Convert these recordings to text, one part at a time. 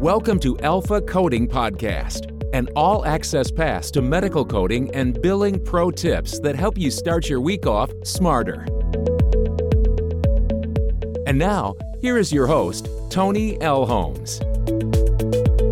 Welcome to Alpha Coding Podcast, an all access pass to medical coding and billing pro tips that help you start your week off smarter. And now, here is your host, Tony L. Holmes.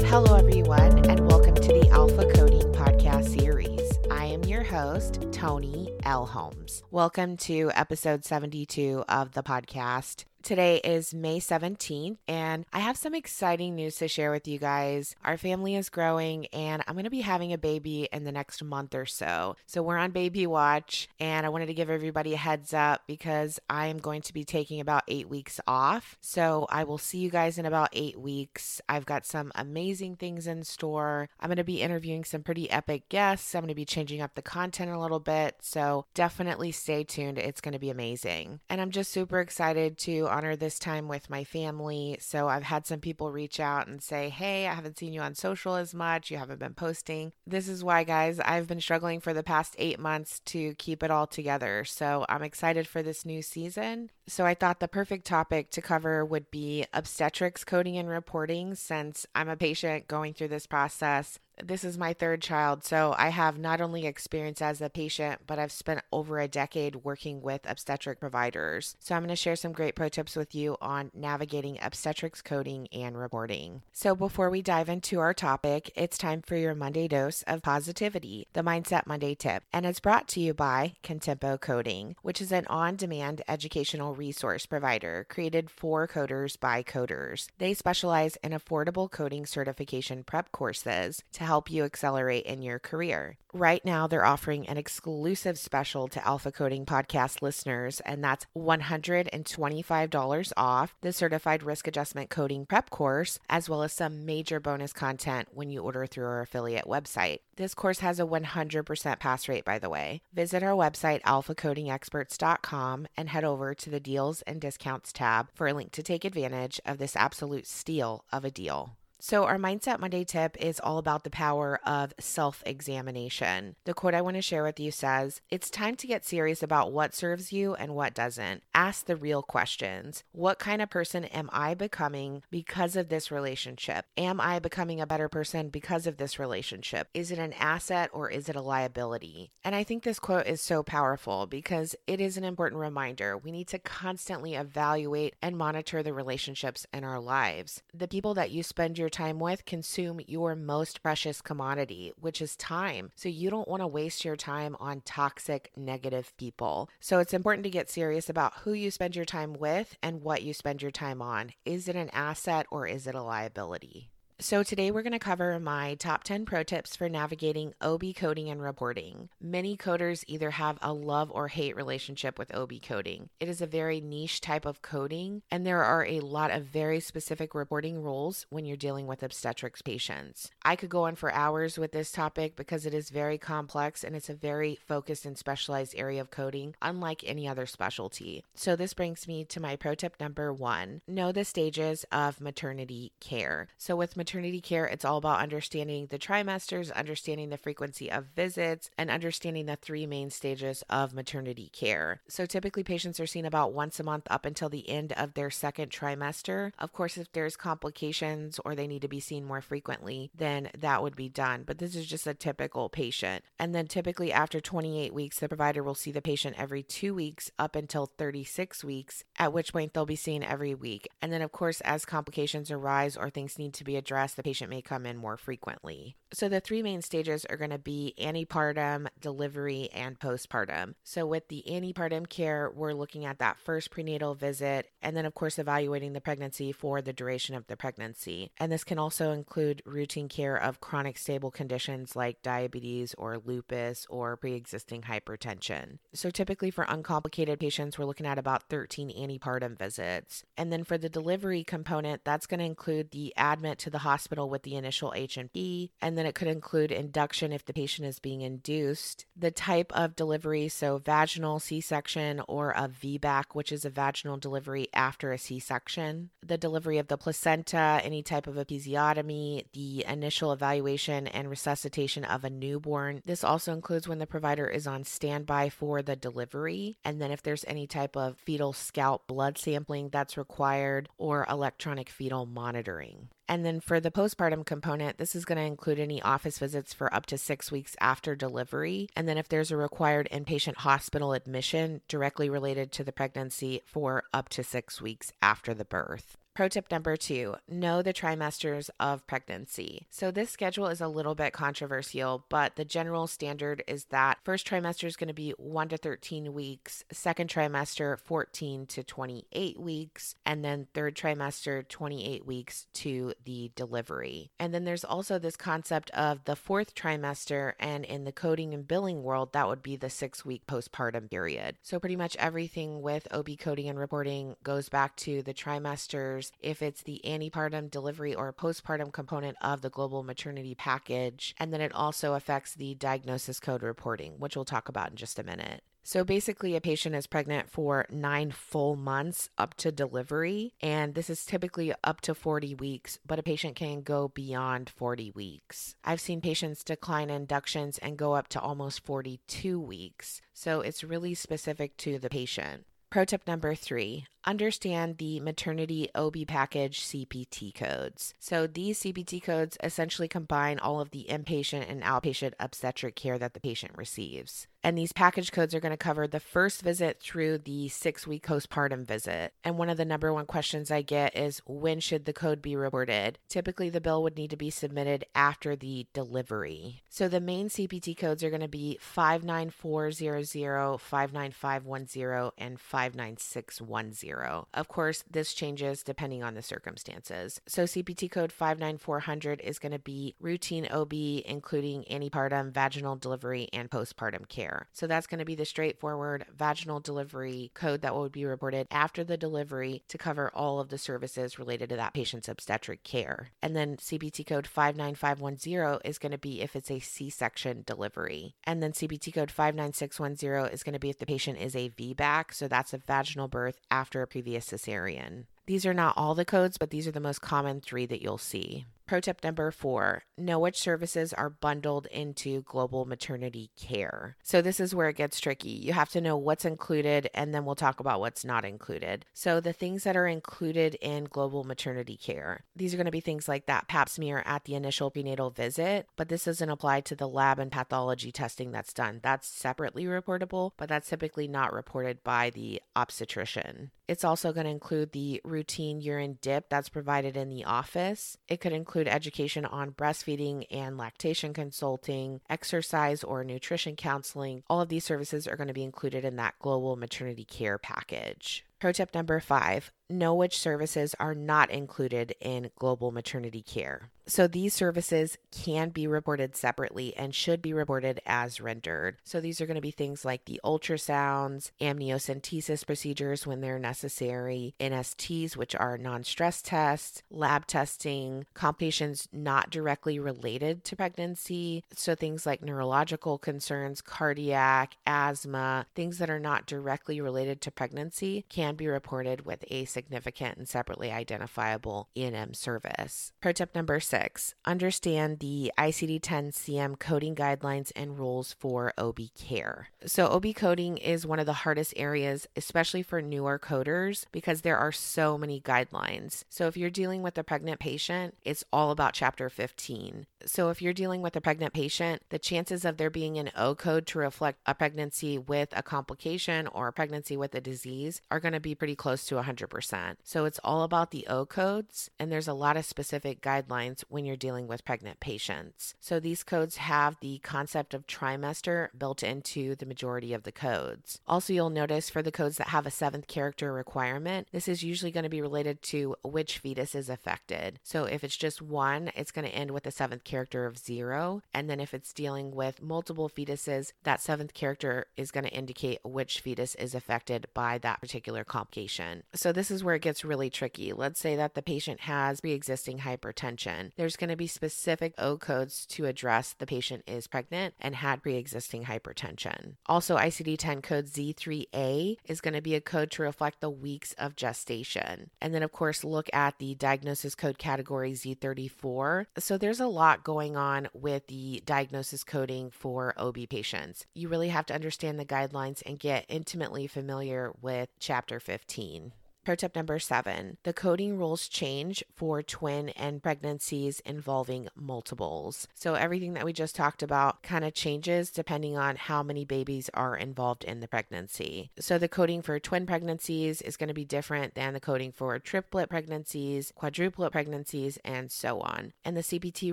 Hello, everyone, and welcome to the Alpha Coding Podcast series. I am your host, Tony L. Holmes. Welcome to episode 72 of the podcast. Today is May 17th, and I have some exciting news to share with you guys. Our family is growing, and I'm going to be having a baby in the next month or so. So, we're on baby watch, and I wanted to give everybody a heads up because I am going to be taking about eight weeks off. So, I will see you guys in about eight weeks. I've got some amazing things in store. I'm going to be interviewing some pretty epic guests. I'm going to be changing up the content a little bit. So, definitely stay tuned. It's going to be amazing. And I'm just super excited to honor this time with my family. So I've had some people reach out and say, Hey, I haven't seen you on social as much. You haven't been posting. This is why, guys, I've been struggling for the past eight months to keep it all together. So I'm excited for this new season. So I thought the perfect topic to cover would be obstetrics coding and reporting since I'm a patient going through this process this is my third child, so I have not only experience as a patient, but I've spent over a decade working with obstetric providers. So I'm going to share some great pro tips with you on navigating obstetrics coding and reporting. So before we dive into our topic, it's time for your Monday dose of positivity, the Mindset Monday tip, and it's brought to you by Contempo Coding, which is an on-demand educational resource provider created for coders by coders. They specialize in affordable coding certification prep courses to help you accelerate in your career. Right now, they're offering an exclusive special to Alpha Coding podcast listeners, and that's $125 off the certified risk adjustment coding prep course, as well as some major bonus content when you order through our affiliate website. This course has a 100% pass rate, by the way. Visit our website, alphacodingexperts.com, and head over to the deals and discounts tab for a link to take advantage of this absolute steal of a deal. So, our Mindset Monday tip is all about the power of self examination. The quote I want to share with you says, It's time to get serious about what serves you and what doesn't. Ask the real questions. What kind of person am I becoming because of this relationship? Am I becoming a better person because of this relationship? Is it an asset or is it a liability? And I think this quote is so powerful because it is an important reminder. We need to constantly evaluate and monitor the relationships in our lives. The people that you spend your your time with consume your most precious commodity, which is time. So you don't want to waste your time on toxic, negative people. So it's important to get serious about who you spend your time with and what you spend your time on. Is it an asset or is it a liability? So, today we're going to cover my top 10 pro tips for navigating OB coding and reporting. Many coders either have a love or hate relationship with OB coding. It is a very niche type of coding, and there are a lot of very specific reporting rules when you're dealing with obstetrics patients. I could go on for hours with this topic because it is very complex and it's a very focused and specialized area of coding, unlike any other specialty. So, this brings me to my pro tip number one know the stages of maternity care. So, with maternity care, it's all about understanding the trimesters, understanding the frequency of visits, and understanding the three main stages of maternity care. So typically, patients are seen about once a month up until the end of their second trimester. Of course, if there's complications or they need to be seen more frequently, then that would be done. But this is just a typical patient. And then typically, after 28 weeks, the provider will see the patient every two weeks up until 36 weeks, at which point they'll be seen every week. And then, of course, as complications arise or things need to be addressed, the patient may come in more frequently. So, the three main stages are going to be antepartum, delivery, and postpartum. So, with the antepartum care, we're looking at that first prenatal visit, and then, of course, evaluating the pregnancy for the duration of the pregnancy. And this can also include routine care of chronic stable conditions like diabetes or lupus or pre existing hypertension. So, typically for uncomplicated patients, we're looking at about 13 antepartum visits. And then for the delivery component, that's going to include the admit to the hospital with the initial H&P, and then it could include induction if the patient is being induced, the type of delivery, so vaginal C-section or a VBAC, which is a vaginal delivery after a C-section, the delivery of the placenta, any type of episiotomy, the initial evaluation and resuscitation of a newborn. This also includes when the provider is on standby for the delivery, and then if there's any type of fetal scalp blood sampling that's required or electronic fetal monitoring. And then for the postpartum component, this is going to include any office visits for up to six weeks after delivery. And then if there's a required inpatient hospital admission directly related to the pregnancy for up to six weeks after the birth. Pro tip number two know the trimesters of pregnancy. So, this schedule is a little bit controversial, but the general standard is that first trimester is going to be 1 to 13 weeks, second trimester 14 to 28 weeks, and then third trimester 28 weeks to the delivery. And then there's also this concept of the fourth trimester, and in the coding and billing world, that would be the six week postpartum period. So, pretty much everything with OB coding and reporting goes back to the trimesters if it's the antepartum delivery or postpartum component of the global maternity package. And then it also affects the diagnosis code reporting, which we'll talk about in just a minute. So basically, a patient is pregnant for nine full months up to delivery, and this is typically up to 40 weeks, but a patient can go beyond 40 weeks. I've seen patients decline inductions and go up to almost 42 weeks, so it's really specific to the patient. Pro tip number three understand the maternity OB package CPT codes. So these CPT codes essentially combine all of the inpatient and outpatient obstetric care that the patient receives. And these package codes are going to cover the first visit through the six week postpartum visit. And one of the number one questions I get is when should the code be reported? Typically, the bill would need to be submitted after the delivery. So the main CPT codes are going to be 59400, 59510, and 59610. Of course, this changes depending on the circumstances. So CPT code 59400 is going to be routine OB, including antepartum, vaginal delivery, and postpartum care. So that's going to be the straightforward vaginal delivery code that would be reported after the delivery to cover all of the services related to that patient's obstetric care. And then CPT code 59510 is going to be if it's a C section delivery. And then CPT code 59610 is going to be if the patient is a VBAC. So that's a vaginal birth after a previous cesarean. These are not all the codes, but these are the most common three that you'll see. Pro tip number four know which services are bundled into global maternity care. So, this is where it gets tricky. You have to know what's included, and then we'll talk about what's not included. So, the things that are included in global maternity care, these are going to be things like that pap smear at the initial prenatal visit, but this doesn't apply to the lab and pathology testing that's done. That's separately reportable, but that's typically not reported by the obstetrician. It's also going to include the routine urine dip that's provided in the office. It could include education on breastfeeding and lactation consulting, exercise or nutrition counseling. All of these services are going to be included in that global maternity care package. Pro tip number five know which services are not included in global maternity care. So these services can be reported separately and should be reported as rendered. So these are going to be things like the ultrasounds, amniocentesis procedures when they're necessary, NSTs, which are non stress tests, lab testing, complications not directly related to pregnancy. So things like neurological concerns, cardiac, asthma, things that are not directly related to pregnancy can be reported with a significant and separately identifiable E&M service. Pro tip number six understand the ICD 10 CM coding guidelines and rules for OB care. So, OB coding is one of the hardest areas, especially for newer coders, because there are so many guidelines. So, if you're dealing with a pregnant patient, it's all about chapter 15. So, if you're dealing with a pregnant patient, the chances of there being an O code to reflect a pregnancy with a complication or a pregnancy with a disease are going to be pretty close to 100%. So, it's all about the O codes, and there's a lot of specific guidelines when you're dealing with pregnant patients. So, these codes have the concept of trimester built into the majority of the codes. Also, you'll notice for the codes that have a seventh character requirement, this is usually going to be related to which fetus is affected. So, if it's just one, it's going to end with a seventh character of zero. And then if it's dealing with multiple fetuses, that seventh character is going to indicate which fetus is affected by that particular complication. So this is where it gets really tricky. Let's say that the patient has pre existing hypertension. There's going to be specific O codes to address the patient is pregnant and had pre existing hypertension. Also, ICD 10 code Z3A is going to be a code to reflect the weeks of gestation. And then, of course, look at the diagnosis code category Z34. So there's a lot going on with the diagnosis coding for OB patients. You really have to understand the guidelines and get intimately familiar with Chapter 15. Pro tip number seven the coding rules change for twin and pregnancies involving multiples. So, everything that we just talked about kind of changes depending on how many babies are involved in the pregnancy. So, the coding for twin pregnancies is going to be different than the coding for triplet pregnancies, quadruplet pregnancies, and so on. And the CPT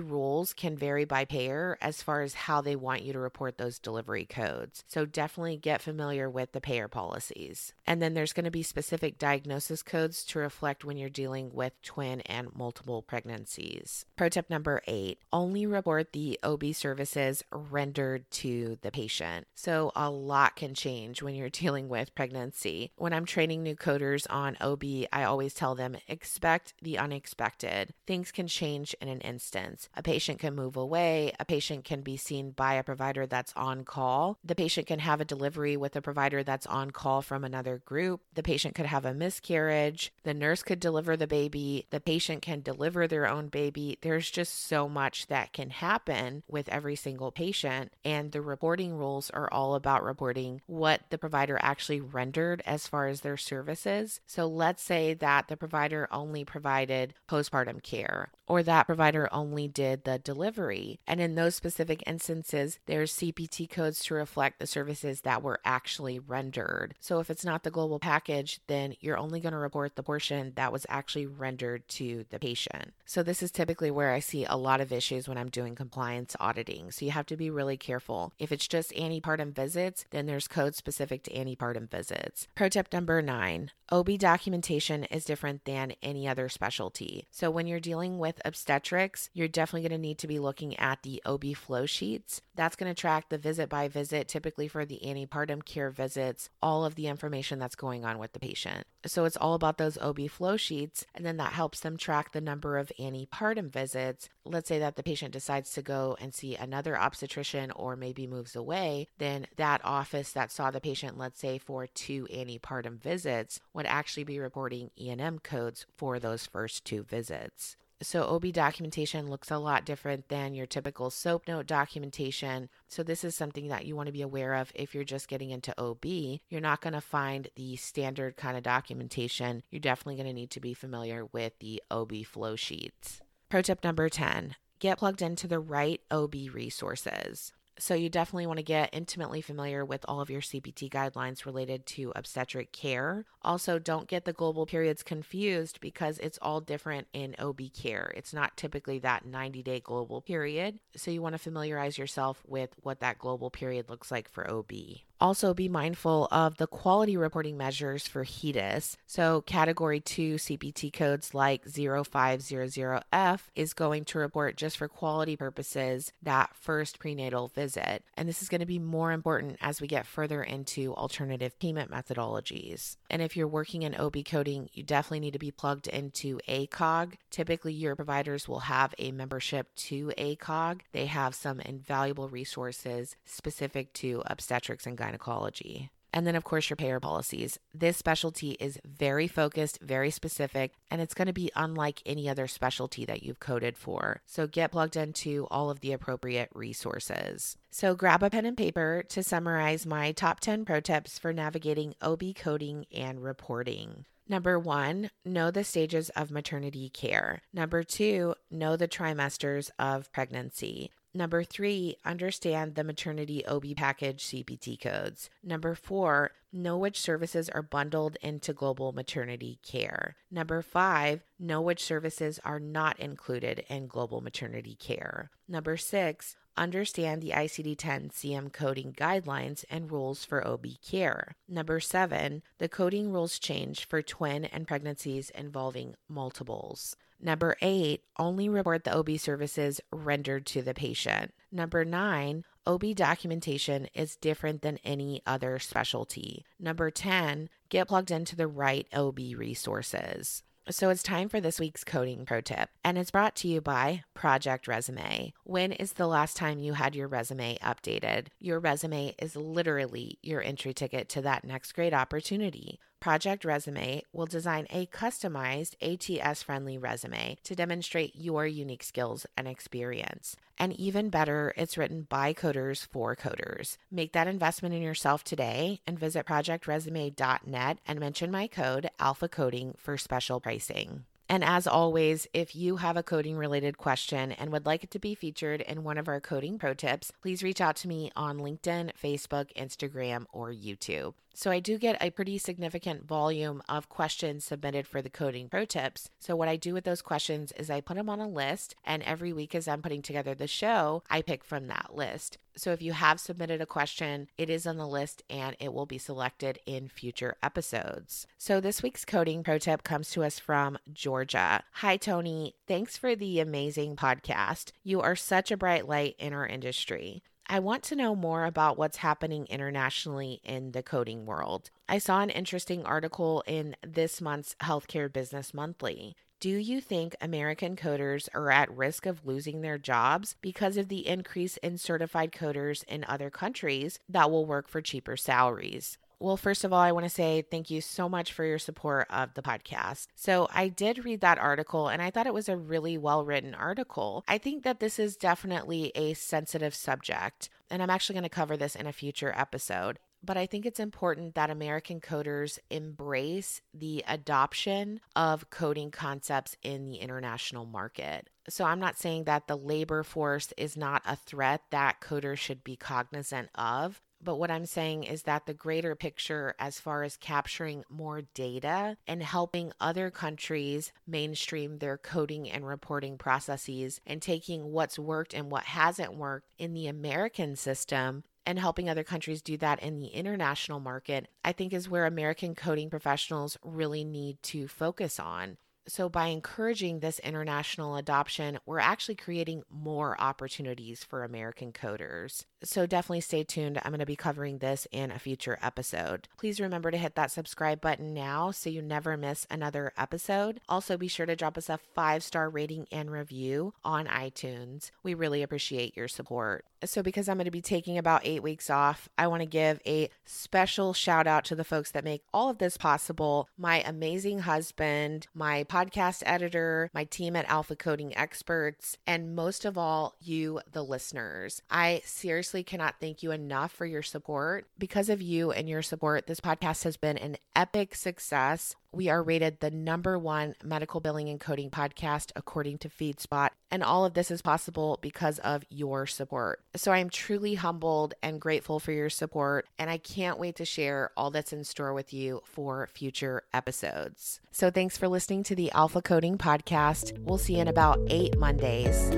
rules can vary by payer as far as how they want you to report those delivery codes. So, definitely get familiar with the payer policies. And then there's going to be specific diagnosis codes to reflect when you're dealing with twin and multiple pregnancies. Pro tip number eight only report the OB services rendered to the patient. So, a lot can change when you're dealing with pregnancy. When I'm training new coders on OB, I always tell them expect the unexpected. Things can change in an instance. A patient can move away, a patient can be seen by a provider that's on call, the patient can have a delivery with a provider that's on call from another group, the patient could have a miscarriage miscarriage. The nurse could deliver the baby. The patient can deliver their own baby. There's just so much that can happen with every single patient. And the reporting rules are all about reporting what the provider actually rendered as far as their services. So let's say that the provider only provided postpartum care or that provider only did the delivery. And in those specific instances, there's CPT codes to reflect the services that were actually rendered. So if it's not the global package, then you're only going to report the portion that was actually rendered to the patient. So, this is typically where I see a lot of issues when I'm doing compliance auditing. So, you have to be really careful. If it's just antepartum visits, then there's code specific to antepartum visits. Pro tip number nine OB documentation is different than any other specialty. So, when you're dealing with obstetrics, you're definitely going to need to be looking at the OB flow sheets. That's going to track the visit by visit, typically for the antepartum care visits, all of the information that's going on with the patient. So, it's all about those OB flow sheets, and then that helps them track the number of antepartum visits. Let's say that the patient decides to go and see another obstetrician or maybe moves away, then that office that saw the patient, let's say for two antepartum visits, would actually be reporting E&M codes for those first two visits. So, OB documentation looks a lot different than your typical SOAP note documentation. So, this is something that you want to be aware of if you're just getting into OB. You're not going to find the standard kind of documentation. You're definitely going to need to be familiar with the OB flow sheets. Pro tip number 10 get plugged into the right OB resources. So, you definitely want to get intimately familiar with all of your CPT guidelines related to obstetric care. Also, don't get the global periods confused because it's all different in OB care. It's not typically that 90 day global period. So, you want to familiarize yourself with what that global period looks like for OB. Also, be mindful of the quality reporting measures for HEDIS. So, category 2 CPT codes like 0500F is going to report just for quality purposes that first prenatal visit. And this is going to be more important as we get further into alternative payment methodologies. And if you're working in OB coding, you definitely need to be plugged into ACOG. Typically, your providers will have a membership to ACOG, they have some invaluable resources specific to obstetrics and gynecology gynecology. And then, of course, your payer policies. This specialty is very focused, very specific, and it's going to be unlike any other specialty that you've coded for. So get plugged into all of the appropriate resources. So grab a pen and paper to summarize my top 10 pro tips for navigating OB coding and reporting. Number one, know the stages of maternity care. Number two, know the trimesters of pregnancy. Number three, understand the maternity OB package CPT codes. Number four, know which services are bundled into global maternity care. Number five, know which services are not included in global maternity care. Number six, understand the ICD 10 CM coding guidelines and rules for OB care. Number seven, the coding rules change for twin and pregnancies involving multiples. Number eight, only report the OB services rendered to the patient. Number nine, OB documentation is different than any other specialty. Number 10, get plugged into the right OB resources. So it's time for this week's coding pro tip, and it's brought to you by Project Resume. When is the last time you had your resume updated? Your resume is literally your entry ticket to that next great opportunity. Project Resume will design a customized ATS friendly resume to demonstrate your unique skills and experience. And even better, it's written by coders for coders. Make that investment in yourself today and visit projectresume.net and mention my code alpha coding for special pricing. And as always, if you have a coding related question and would like it to be featured in one of our coding pro tips, please reach out to me on LinkedIn, Facebook, Instagram, or YouTube. So I do get a pretty significant volume of questions submitted for the coding pro tips. So what I do with those questions is I put them on a list and every week as I'm putting together the show, I pick from that list. So if you have submitted a question, it is on the list and it will be selected in future episodes. So this week's coding pro tip comes to us from Georgia. Hi Tony, thanks for the amazing podcast. You are such a bright light in our industry. I want to know more about what's happening internationally in the coding world. I saw an interesting article in this month's Healthcare Business Monthly. Do you think American coders are at risk of losing their jobs because of the increase in certified coders in other countries that will work for cheaper salaries? Well, first of all, I want to say thank you so much for your support of the podcast. So, I did read that article and I thought it was a really well written article. I think that this is definitely a sensitive subject, and I'm actually going to cover this in a future episode. But I think it's important that American coders embrace the adoption of coding concepts in the international market. So, I'm not saying that the labor force is not a threat that coders should be cognizant of, but what I'm saying is that the greater picture, as far as capturing more data and helping other countries mainstream their coding and reporting processes and taking what's worked and what hasn't worked in the American system and helping other countries do that in the international market, I think is where American coding professionals really need to focus on. So, by encouraging this international adoption, we're actually creating more opportunities for American coders. So, definitely stay tuned. I'm going to be covering this in a future episode. Please remember to hit that subscribe button now so you never miss another episode. Also, be sure to drop us a five star rating and review on iTunes. We really appreciate your support. So, because I'm going to be taking about eight weeks off, I want to give a special shout out to the folks that make all of this possible my amazing husband, my podcast editor, my team at Alpha Coding Experts, and most of all, you, the listeners. I seriously cannot thank you enough for your support. Because of you and your support, this podcast has been an epic success. We are rated the number one medical billing and coding podcast according to FeedSpot. And all of this is possible because of your support. So I am truly humbled and grateful for your support. And I can't wait to share all that's in store with you for future episodes. So thanks for listening to the Alpha Coding Podcast. We'll see you in about eight Mondays.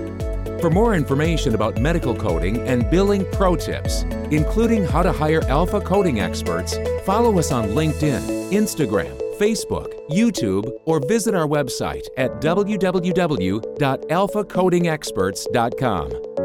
For more information about medical coding and billing pro tips, including how to hire alpha coding experts, follow us on LinkedIn, Instagram, Facebook, YouTube, or visit our website at www.alphacodingexperts.com.